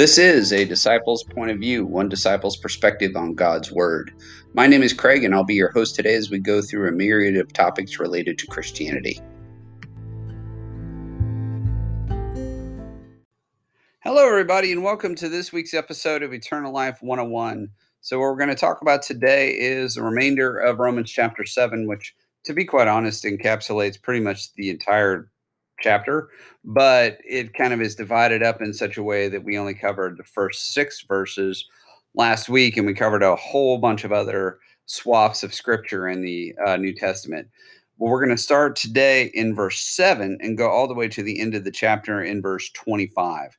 This is a disciple's point of view, one disciple's perspective on God's Word. My name is Craig, and I'll be your host today as we go through a myriad of topics related to Christianity. Hello, everybody, and welcome to this week's episode of Eternal Life 101. So, what we're going to talk about today is the remainder of Romans chapter 7, which, to be quite honest, encapsulates pretty much the entire chapter, but it kind of is divided up in such a way that we only covered the first six verses last week, and we covered a whole bunch of other swaths of scripture in the uh, New Testament. Well, we're going to start today in verse 7 and go all the way to the end of the chapter in verse 25.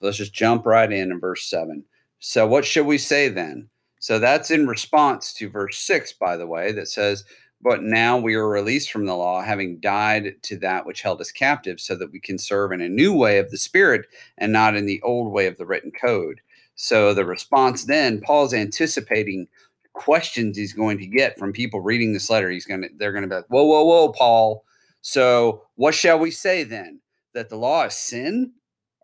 Let's just jump right in in verse 7. So, what should we say then? So, that's in response to verse 6, by the way, that says, but now we are released from the law, having died to that which held us captive, so that we can serve in a new way of the Spirit and not in the old way of the written code. So the response then, Paul's anticipating questions he's going to get from people reading this letter. He's going to, they're going to be like, whoa, whoa, whoa, Paul. So what shall we say then? That the law is sin?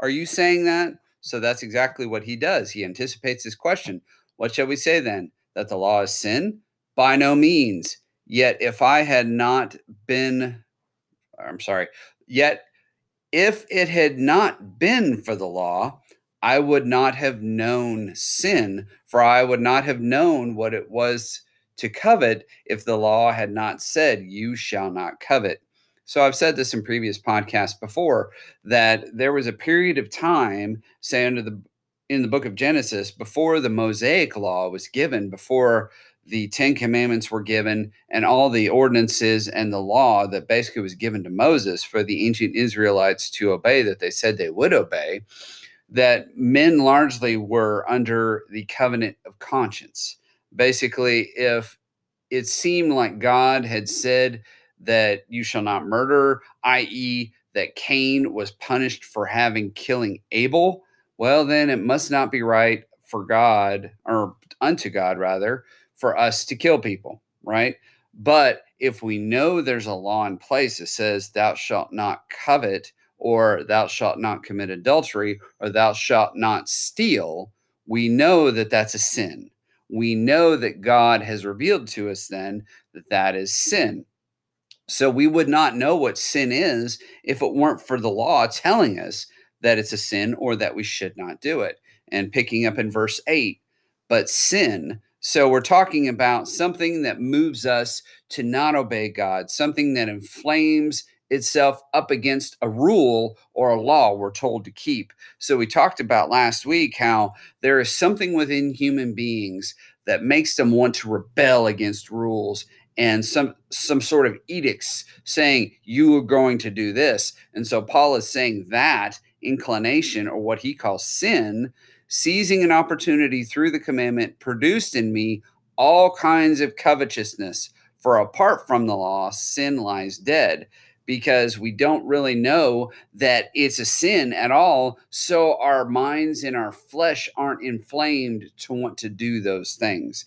Are you saying that? So that's exactly what he does. He anticipates this question. What shall we say then? That the law is sin? By no means. Yet if I had not been, I'm sorry, yet if it had not been for the law, I would not have known sin, for I would not have known what it was to covet if the law had not said, You shall not covet. So I've said this in previous podcasts before that there was a period of time, say under the in the book of Genesis, before the Mosaic law was given, before the Ten Commandments were given and all the ordinances and the law that basically was given to Moses for the ancient Israelites to obey that they said they would obey, that men largely were under the covenant of conscience. Basically, if it seemed like God had said that you shall not murder, i.e., that Cain was punished for having killing Abel, well, then it must not be right for God, or unto God rather, for us to kill people, right? But if we know there's a law in place that says, Thou shalt not covet, or Thou shalt not commit adultery, or Thou shalt not steal, we know that that's a sin. We know that God has revealed to us then that that is sin. So we would not know what sin is if it weren't for the law telling us that it's a sin or that we should not do it. And picking up in verse 8, but sin so we're talking about something that moves us to not obey God, something that inflames itself up against a rule or a law we're told to keep. So we talked about last week how there is something within human beings that makes them want to rebel against rules and some some sort of edicts saying you are going to do this. And so Paul is saying that inclination or what he calls sin seizing an opportunity through the commandment produced in me all kinds of covetousness. For apart from the law, sin lies dead because we don't really know that it's a sin at all. So our minds and our flesh aren't inflamed to want to do those things.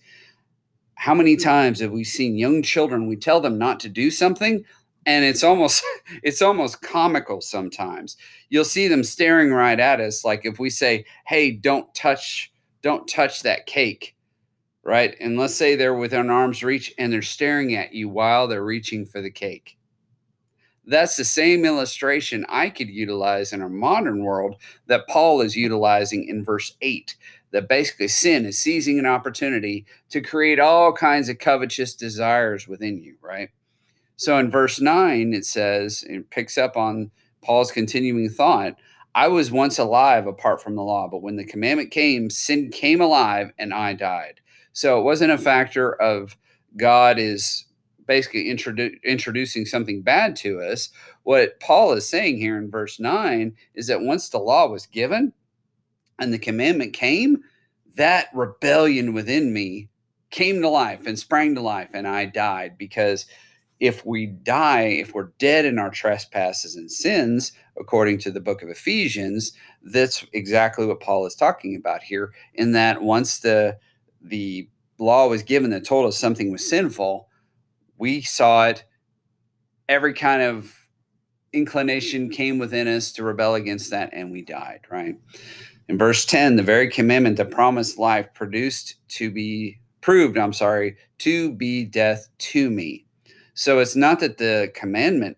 How many times have we seen young children? We tell them not to do something, and it's almost it's almost comical sometimes. You'll see them staring right at us like if we say hey don't touch don't touch that cake right? And let's say they're within arm's reach and they're staring at you while they're reaching for the cake. That's the same illustration i could utilize in our modern world that paul is utilizing in verse 8 that basically sin is seizing an opportunity to create all kinds of covetous desires within you right so in verse 9, it says, it picks up on Paul's continuing thought I was once alive apart from the law, but when the commandment came, sin came alive and I died. So it wasn't a factor of God is basically introdu- introducing something bad to us. What Paul is saying here in verse 9 is that once the law was given and the commandment came, that rebellion within me came to life and sprang to life, and I died because if we die, if we're dead in our trespasses and sins, according to the book of Ephesians, that's exactly what Paul is talking about here. In that once the the law was given that told us something was sinful, we saw it. Every kind of inclination came within us to rebel against that, and we died. Right. In verse 10, the very commandment that promised life produced to be proved, I'm sorry, to be death to me. So it's not that the commandment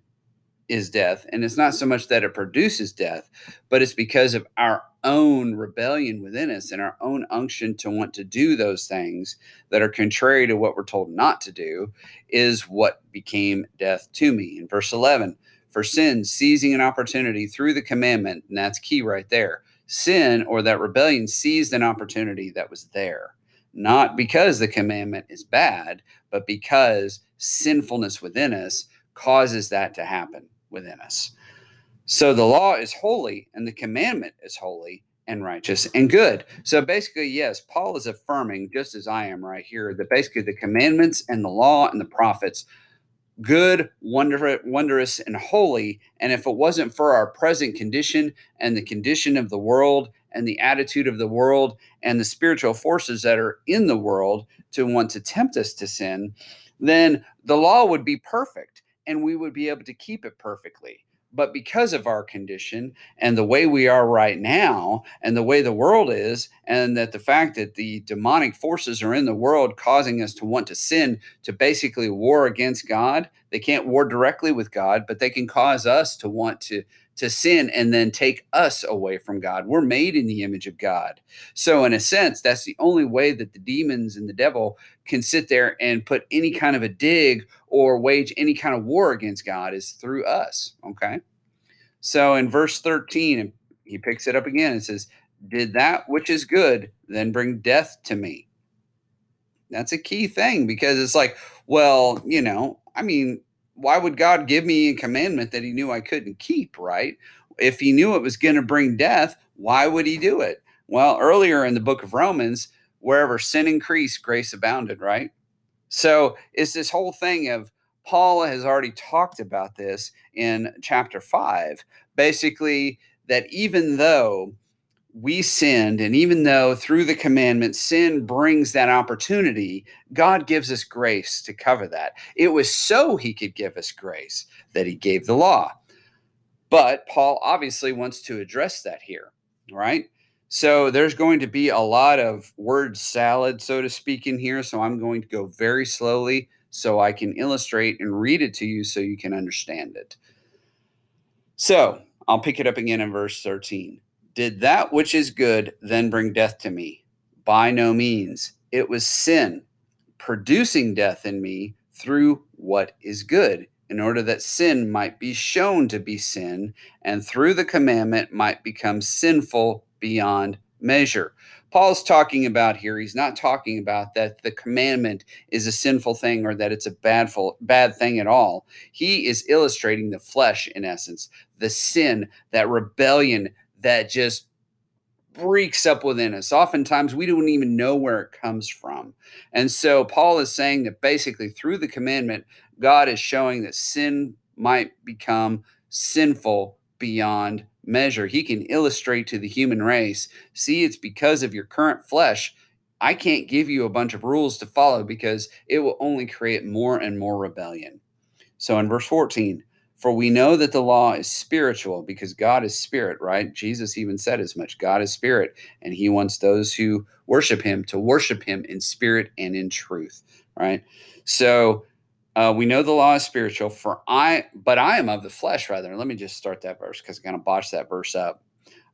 is death, and it's not so much that it produces death, but it's because of our own rebellion within us and our own unction to want to do those things that are contrary to what we're told not to do is what became death to me. In verse 11, for sin, seizing an opportunity through the commandment, and that's key right there. Sin or that rebellion seized an opportunity that was there, not because the commandment is bad, but because sinfulness within us causes that to happen within us. So the law is holy and the commandment is holy and righteous and good. So basically, yes, Paul is affirming, just as I am right here, that basically the commandments and the law and the prophets, good, wondrous, and holy. And if it wasn't for our present condition and the condition of the world and the attitude of the world and the spiritual forces that are in the world to want to tempt us to sin, then the law would be perfect and we would be able to keep it perfectly. But because of our condition and the way we are right now, and the way the world is, and that the fact that the demonic forces are in the world causing us to want to sin, to basically war against God, they can't war directly with God, but they can cause us to want to to sin and then take us away from God. We're made in the image of God. So, in a sense, that's the only way that the demons and the devil can sit there and put any kind of a dig or wage any kind of war against God is through us. Okay. So, in verse 13, he picks it up again and says, Did that which is good then bring death to me? That's a key thing because it's like, well, you know, I mean, why would God give me a commandment that he knew I couldn't keep, right? If he knew it was going to bring death, why would he do it? Well, earlier in the book of Romans, wherever sin increased, grace abounded, right? So it's this whole thing of Paul has already talked about this in chapter five. Basically, that even though we sinned, and even though through the commandment sin brings that opportunity, God gives us grace to cover that. It was so he could give us grace that he gave the law. But Paul obviously wants to address that here, right? So there's going to be a lot of word salad, so to speak, in here. So I'm going to go very slowly so I can illustrate and read it to you so you can understand it. So I'll pick it up again in verse 13. Did that which is good then bring death to me? By no means. It was sin producing death in me through what is good, in order that sin might be shown to be sin, and through the commandment might become sinful beyond measure. Paul's talking about here, he's not talking about that the commandment is a sinful thing or that it's a bad, bad thing at all. He is illustrating the flesh, in essence, the sin, that rebellion that just breaks up within us. Oftentimes, we don't even know where it comes from. And so, Paul is saying that basically through the commandment, God is showing that sin might become sinful beyond measure. He can illustrate to the human race see, it's because of your current flesh. I can't give you a bunch of rules to follow because it will only create more and more rebellion. So, in verse 14, for we know that the law is spiritual because God is spirit, right? Jesus even said as much God is spirit, and he wants those who worship him to worship him in spirit and in truth, right? So uh, we know the law is spiritual, for I, but I am of the flesh, rather. Let me just start that verse because I'm going to botch that verse up.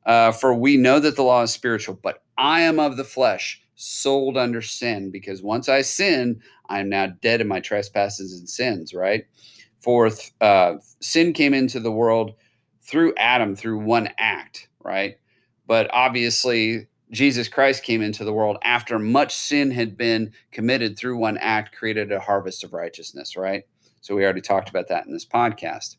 Uh, for we know that the law is spiritual, but I am of the flesh, sold under sin, because once I sin, I am now dead in my trespasses and sins, right? For uh, sin came into the world through Adam through one act, right? But obviously, Jesus Christ came into the world after much sin had been committed through one act, created a harvest of righteousness, right? So we already talked about that in this podcast.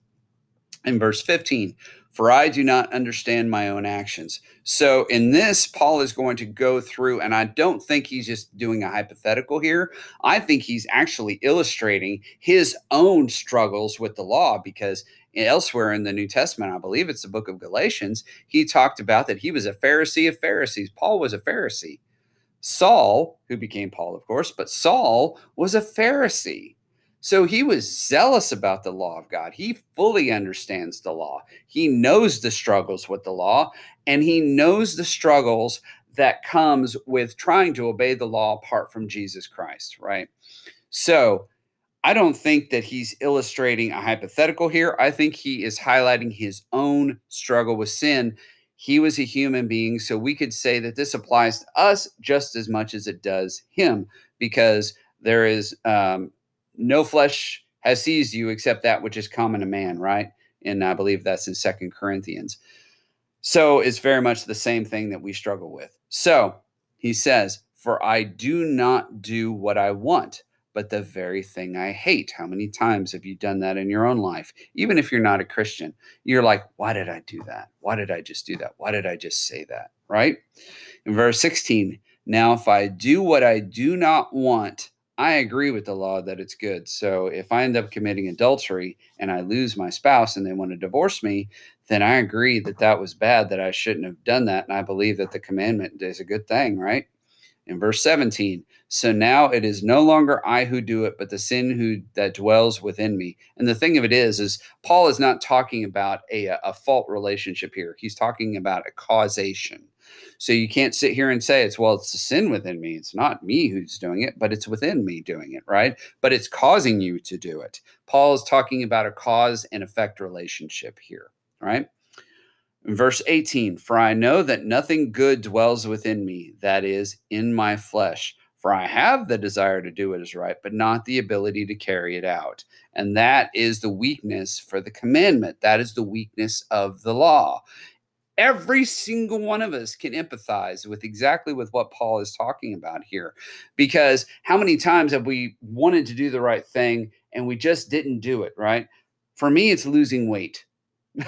In verse 15, for I do not understand my own actions. So in this, Paul is going to go through, and I don't think he's just doing a hypothetical here. I think he's actually illustrating his own struggles with the law because elsewhere in the New Testament, I believe it's the book of Galatians, he talked about that he was a Pharisee of Pharisees. Paul was a Pharisee. Saul, who became Paul, of course, but Saul was a Pharisee. So he was zealous about the law of God. He fully understands the law. He knows the struggles with the law, and he knows the struggles that comes with trying to obey the law apart from Jesus Christ, right? So I don't think that he's illustrating a hypothetical here. I think he is highlighting his own struggle with sin. He was a human being, so we could say that this applies to us just as much as it does him, because there is um, no flesh has seized you except that which is common to man, right? And I believe that's in Second Corinthians. So it's very much the same thing that we struggle with. So he says, For I do not do what I want, but the very thing I hate. How many times have you done that in your own life? Even if you're not a Christian, you're like, Why did I do that? Why did I just do that? Why did I just say that? Right? In verse 16, now if I do what I do not want, I agree with the law that it's good. So if I end up committing adultery and I lose my spouse and they want to divorce me, then I agree that that was bad, that I shouldn't have done that. And I believe that the commandment is a good thing, right? In verse 17, so now it is no longer I who do it, but the sin who that dwells within me. And the thing of it is, is Paul is not talking about a, a fault relationship here. He's talking about a causation. So you can't sit here and say it's well, it's a sin within me. It's not me who's doing it, but it's within me doing it, right? But it's causing you to do it. Paul is talking about a cause and effect relationship here, right? verse 18, for I know that nothing good dwells within me, that is, in my flesh. For I have the desire to do what is right, but not the ability to carry it out. And that is the weakness for the commandment. That is the weakness of the law every single one of us can empathize with exactly with what paul is talking about here. Because how many times have we wanted to do the right thing and we just didn't do it right? For me it's losing weight.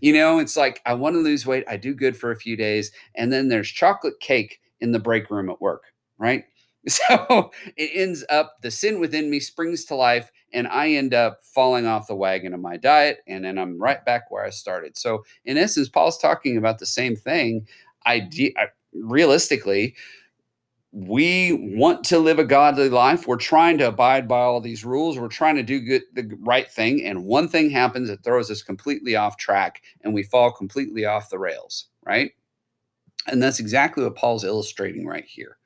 You know it's like i want to lose weight i do good for a few days and then there's chocolate cake in the break room at work right so it ends up the sin within me springs to life and I end up falling off the wagon of my diet, and then I'm right back where I started. So, in essence, Paul's talking about the same thing. I, I realistically, we want to live a godly life. We're trying to abide by all these rules. We're trying to do good, the right thing, and one thing happens that throws us completely off track, and we fall completely off the rails. Right, and that's exactly what Paul's illustrating right here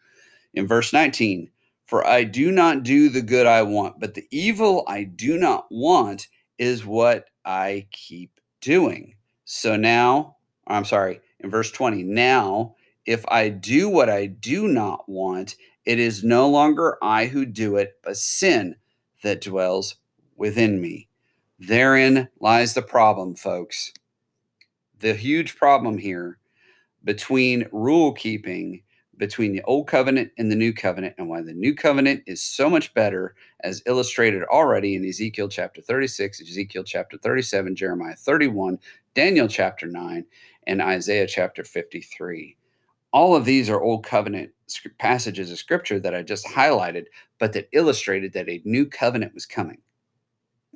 in verse 19 for I do not do the good I want, but the evil I do not want is what I keep doing. So now, I'm sorry, in verse 20, now if I do what I do not want, it is no longer I who do it, but sin that dwells within me. Therein lies the problem, folks. The huge problem here between rule keeping between the old covenant and the new covenant and why the new covenant is so much better as illustrated already in Ezekiel chapter 36, Ezekiel chapter 37, Jeremiah 31, Daniel chapter 9, and Isaiah chapter 53. All of these are old covenant passages of scripture that I just highlighted, but that illustrated that a new covenant was coming.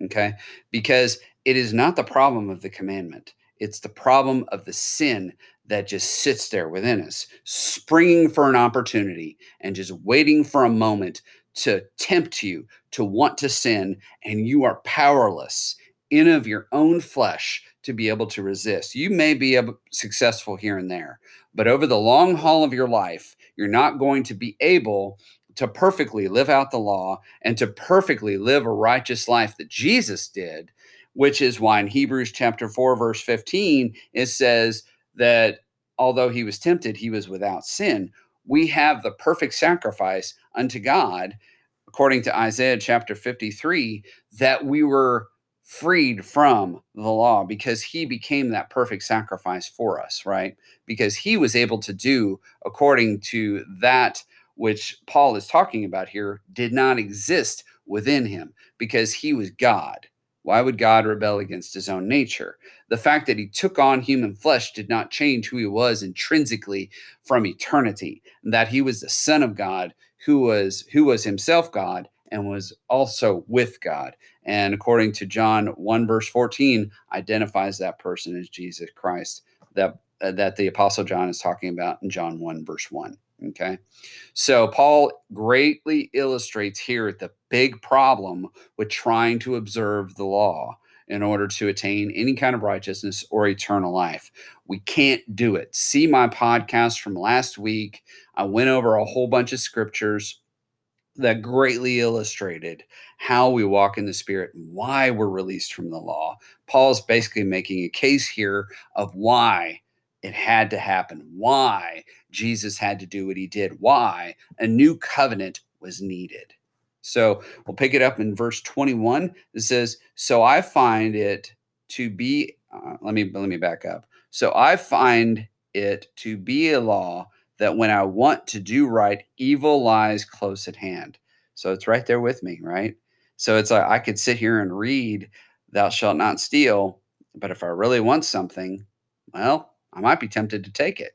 Okay? Because it is not the problem of the commandment. It's the problem of the sin that just sits there within us, springing for an opportunity and just waiting for a moment to tempt you to want to sin, and you are powerless in of your own flesh to be able to resist. You may be successful here and there, but over the long haul of your life, you're not going to be able to perfectly live out the law and to perfectly live a righteous life that Jesus did, which is why in Hebrews chapter 4 verse 15 it says that although he was tempted, he was without sin. We have the perfect sacrifice unto God, according to Isaiah chapter 53, that we were freed from the law because he became that perfect sacrifice for us, right? Because he was able to do according to that which Paul is talking about here did not exist within him because he was God. Why would God rebel against his own nature? The fact that he took on human flesh did not change who he was intrinsically from eternity, and that he was the son of God who was who was himself God and was also with God. And according to John 1 verse 14 identifies that person as Jesus Christ that uh, that the apostle John is talking about in John 1 verse 1. Okay. So Paul greatly illustrates here the big problem with trying to observe the law in order to attain any kind of righteousness or eternal life. We can't do it. See my podcast from last week. I went over a whole bunch of scriptures that greatly illustrated how we walk in the spirit and why we're released from the law. Paul's basically making a case here of why it had to happen, why Jesus had to do what he did, why a new covenant was needed. So we'll pick it up in verse 21. It says, "So I find it to be uh, let me let me back up. So I find it to be a law that when I want to do right, evil lies close at hand. So it's right there with me, right? So it's like I could sit here and read, Thou shalt not steal, but if I really want something, well, I might be tempted to take it.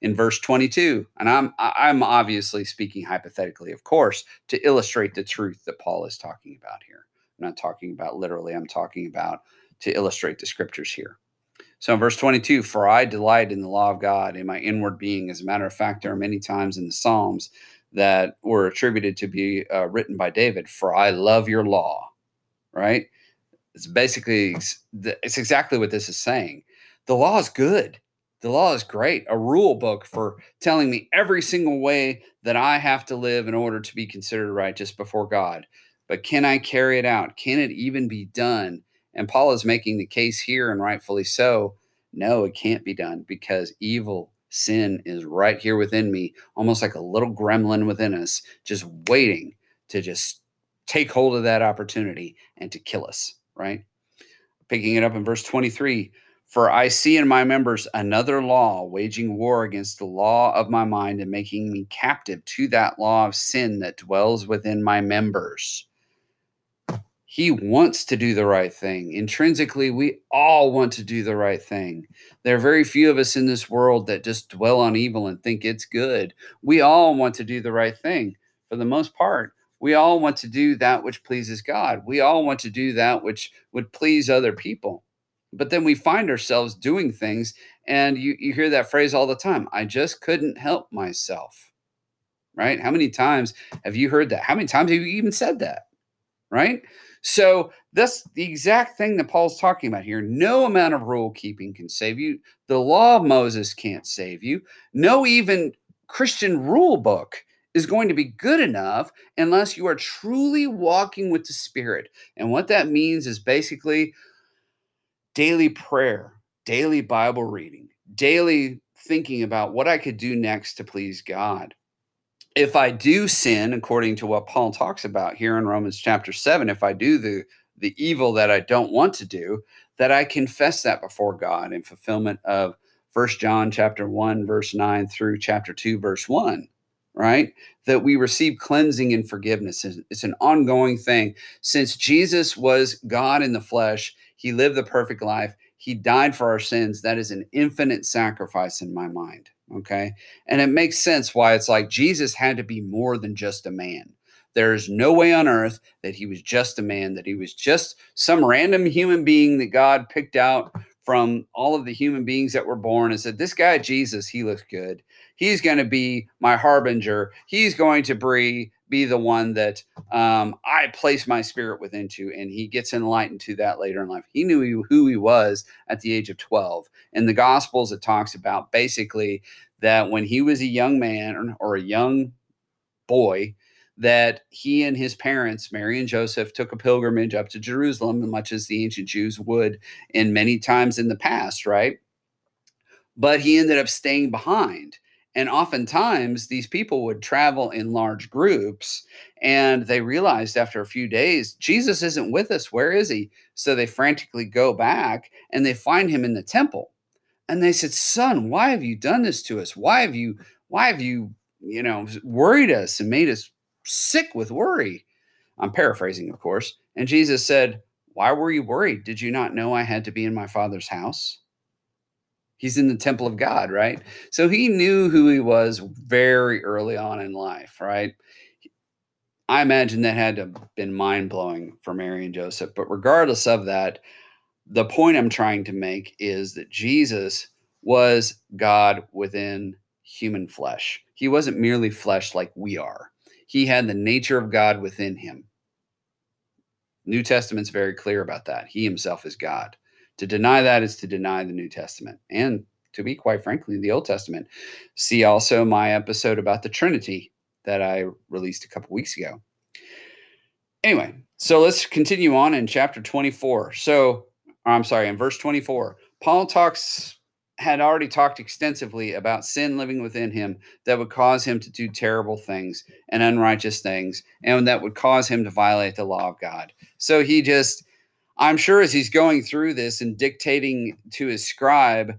In verse 22, and I'm I'm obviously speaking hypothetically, of course, to illustrate the truth that Paul is talking about here. I'm not talking about literally, I'm talking about to illustrate the scriptures here. So in verse 22, for I delight in the law of God in my inward being. As a matter of fact, there are many times in the Psalms that were attributed to be uh, written by David, for I love your law, right? It's basically, it's exactly what this is saying. The law is good. The law is great, a rule book for telling me every single way that I have to live in order to be considered righteous before God. But can I carry it out? Can it even be done? And Paul is making the case here, and rightfully so. No, it can't be done because evil, sin is right here within me, almost like a little gremlin within us, just waiting to just take hold of that opportunity and to kill us, right? Picking it up in verse 23 For I see in my members another law, waging war against the law of my mind and making me captive to that law of sin that dwells within my members. He wants to do the right thing. Intrinsically, we all want to do the right thing. There are very few of us in this world that just dwell on evil and think it's good. We all want to do the right thing for the most part. We all want to do that which pleases God. We all want to do that which would please other people. But then we find ourselves doing things, and you, you hear that phrase all the time I just couldn't help myself. Right? How many times have you heard that? How many times have you even said that? Right? So that's the exact thing that Paul's talking about here. No amount of rule keeping can save you. The law of Moses can't save you. No even Christian rule book is going to be good enough unless you are truly walking with the Spirit. And what that means is basically daily prayer, daily Bible reading, daily thinking about what I could do next to please God if I do sin, according to what Paul talks about here in Romans chapter 7, if I do the, the evil that I don't want to do, that I confess that before God in fulfillment of First John chapter 1, verse 9 through chapter 2, verse 1, right? That we receive cleansing and forgiveness. It's an ongoing thing. Since Jesus was God in the flesh, he lived the perfect life, he died for our sins. That is an infinite sacrifice in my mind. Okay. And it makes sense why it's like Jesus had to be more than just a man. There is no way on earth that he was just a man, that he was just some random human being that God picked out from all of the human beings that were born and said, This guy, Jesus, he looks good. He's going to be my harbinger. He's going to be, be the one that um, I place my spirit within to. And he gets enlightened to that later in life. He knew who he was at the age of 12. In the Gospels, it talks about basically that when he was a young man or a young boy, that he and his parents, Mary and Joseph, took a pilgrimage up to Jerusalem, much as the ancient Jews would in many times in the past, right? But he ended up staying behind and oftentimes, these people would travel in large groups, and they realized after a few days, Jesus isn't with us. Where is he? So they frantically go back and they find him in the temple. And they said, Son, why have you done this to us? Why have you, why have you, you know, worried us and made us sick with worry? I'm paraphrasing, of course. And Jesus said, Why were you worried? Did you not know I had to be in my father's house? He's in the temple of God, right? So he knew who he was very early on in life, right? I imagine that had to have been mind blowing for Mary and Joseph. But regardless of that, the point I'm trying to make is that Jesus was God within human flesh. He wasn't merely flesh like we are. He had the nature of God within him. New Testament's very clear about that. He himself is God. To deny that is to deny the New Testament and to be quite frankly the Old Testament. See also my episode about the Trinity that I released a couple weeks ago. Anyway, so let's continue on in chapter 24. So, I'm sorry, in verse 24, Paul talks had already talked extensively about sin living within him that would cause him to do terrible things and unrighteous things and that would cause him to violate the law of God. So he just I'm sure as he's going through this and dictating to his scribe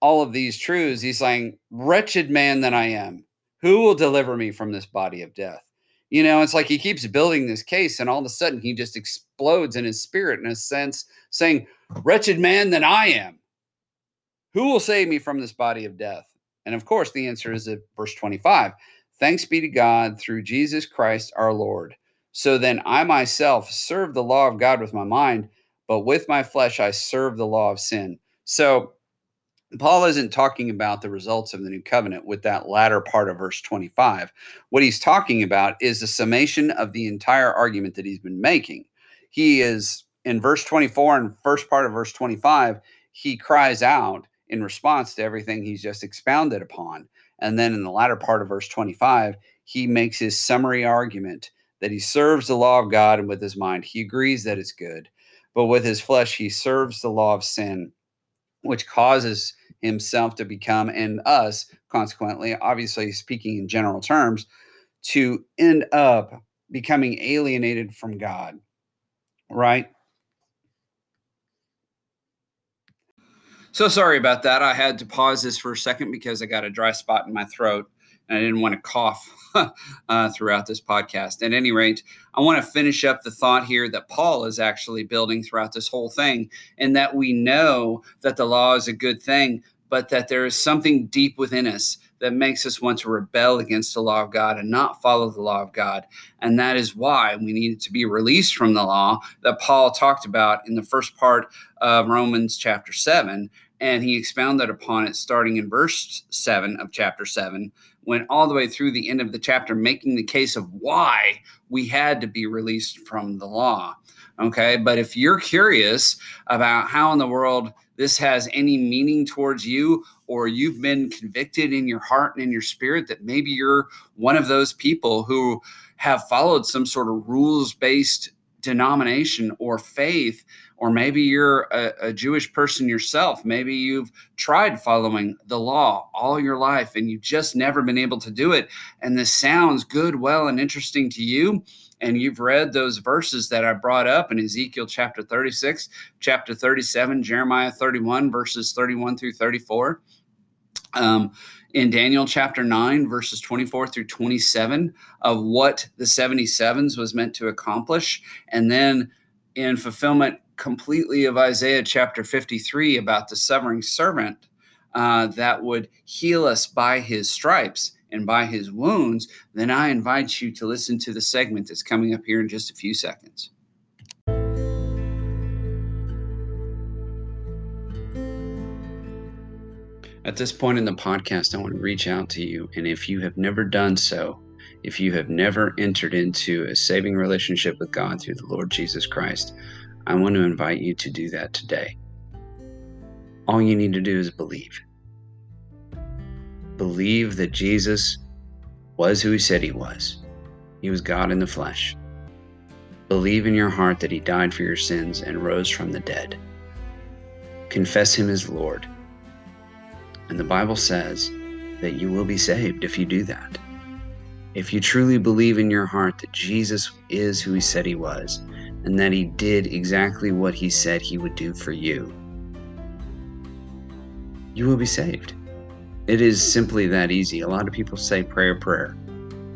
all of these truths, he's saying, Wretched man that I am, who will deliver me from this body of death? You know, it's like he keeps building this case, and all of a sudden he just explodes in his spirit, in a sense, saying, Wretched man that I am, who will save me from this body of death? And of course, the answer is at verse 25 Thanks be to God through Jesus Christ our Lord. So then I myself serve the law of God with my mind, but with my flesh I serve the law of sin. So Paul isn't talking about the results of the new covenant with that latter part of verse 25. What he's talking about is the summation of the entire argument that he's been making. He is in verse 24 and first part of verse 25, he cries out in response to everything he's just expounded upon. And then in the latter part of verse 25, he makes his summary argument that he serves the law of God and with his mind he agrees that it's good. But with his flesh he serves the law of sin, which causes himself to become and us, consequently, obviously speaking in general terms, to end up becoming alienated from God. Right? So sorry about that. I had to pause this for a second because I got a dry spot in my throat I didn't want to cough uh, throughout this podcast. At any rate, I want to finish up the thought here that Paul is actually building throughout this whole thing, and that we know that the law is a good thing, but that there is something deep within us that makes us want to rebel against the law of God and not follow the law of God. And that is why we needed to be released from the law that Paul talked about in the first part of Romans chapter 7. And he expounded upon it starting in verse 7 of chapter 7 went all the way through the end of the chapter, making the case of why we had to be released from the law. Okay. But if you're curious about how in the world this has any meaning towards you, or you've been convicted in your heart and in your spirit that maybe you're one of those people who have followed some sort of rules based denomination or faith or maybe you're a, a, Jewish person yourself. Maybe you've tried following the law all your life and you've just never been able to do it. And this sounds good, well, and interesting to you. And you've read those verses that I brought up in Ezekiel chapter 36, chapter 37, Jeremiah 31, verses 31 through 34. Um, in Daniel chapter 9, verses 24 through 27, of what the 77s was meant to accomplish. And then in fulfillment completely of Isaiah chapter 53 about the suffering servant uh, that would heal us by his stripes and by his wounds, then I invite you to listen to the segment that's coming up here in just a few seconds. At this point in the podcast, I want to reach out to you. And if you have never done so, if you have never entered into a saving relationship with God through the Lord Jesus Christ, I want to invite you to do that today. All you need to do is believe. Believe that Jesus was who he said he was. He was God in the flesh. Believe in your heart that he died for your sins and rose from the dead. Confess him as Lord. And the Bible says that you will be saved if you do that. If you truly believe in your heart that Jesus is who he said he was, and that he did exactly what he said he would do for you, you will be saved. It is simply that easy. A lot of people say prayer, prayer.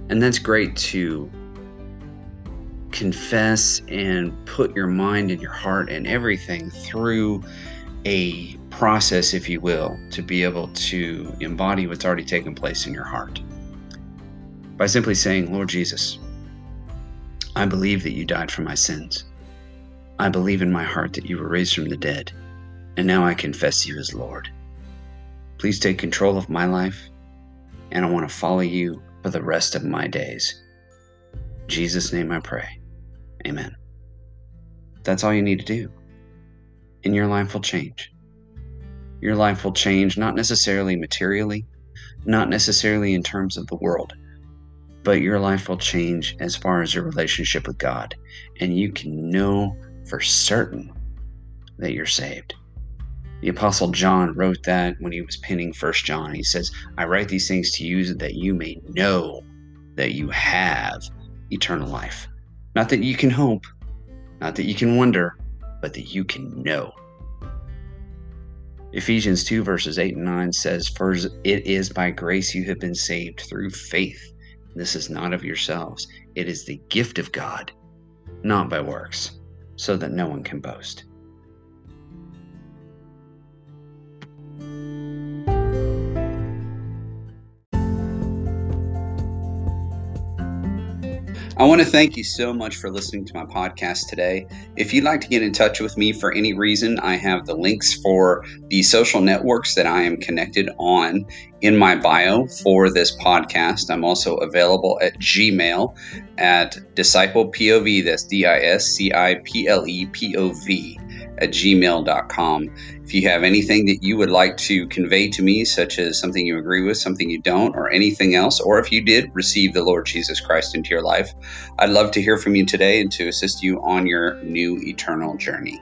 And that's great to confess and put your mind and your heart and everything through a process, if you will, to be able to embody what's already taken place in your heart. By simply saying, Lord Jesus, I believe that you died for my sins. I believe in my heart that you were raised from the dead, and now I confess you as Lord. Please take control of my life. and I want to follow you for the rest of my days. In Jesus' name I pray. Amen. That's all you need to do. And your life will change. Your life will change, not necessarily materially, not necessarily in terms of the world, but your life will change as far as your relationship with God. And you can know for certain that you're saved. The Apostle John wrote that when he was penning First John. He says, I write these things to you that you may know that you have eternal life. Not that you can hope, not that you can wonder, but that you can know. Ephesians 2, verses 8 and 9 says, For it is by grace you have been saved through faith. This is not of yourselves, it is the gift of God, not by works, so that no one can boast. I want to thank you so much for listening to my podcast today. If you'd like to get in touch with me for any reason, I have the links for the social networks that I am connected on in my bio for this podcast. I'm also available at Gmail at Disciple POV. That's D I S C I P L E P O V at gmail.com. If you have anything that you would like to convey to me, such as something you agree with, something you don't, or anything else, or if you did receive the Lord Jesus Christ into your life, I'd love to hear from you today and to assist you on your new eternal journey.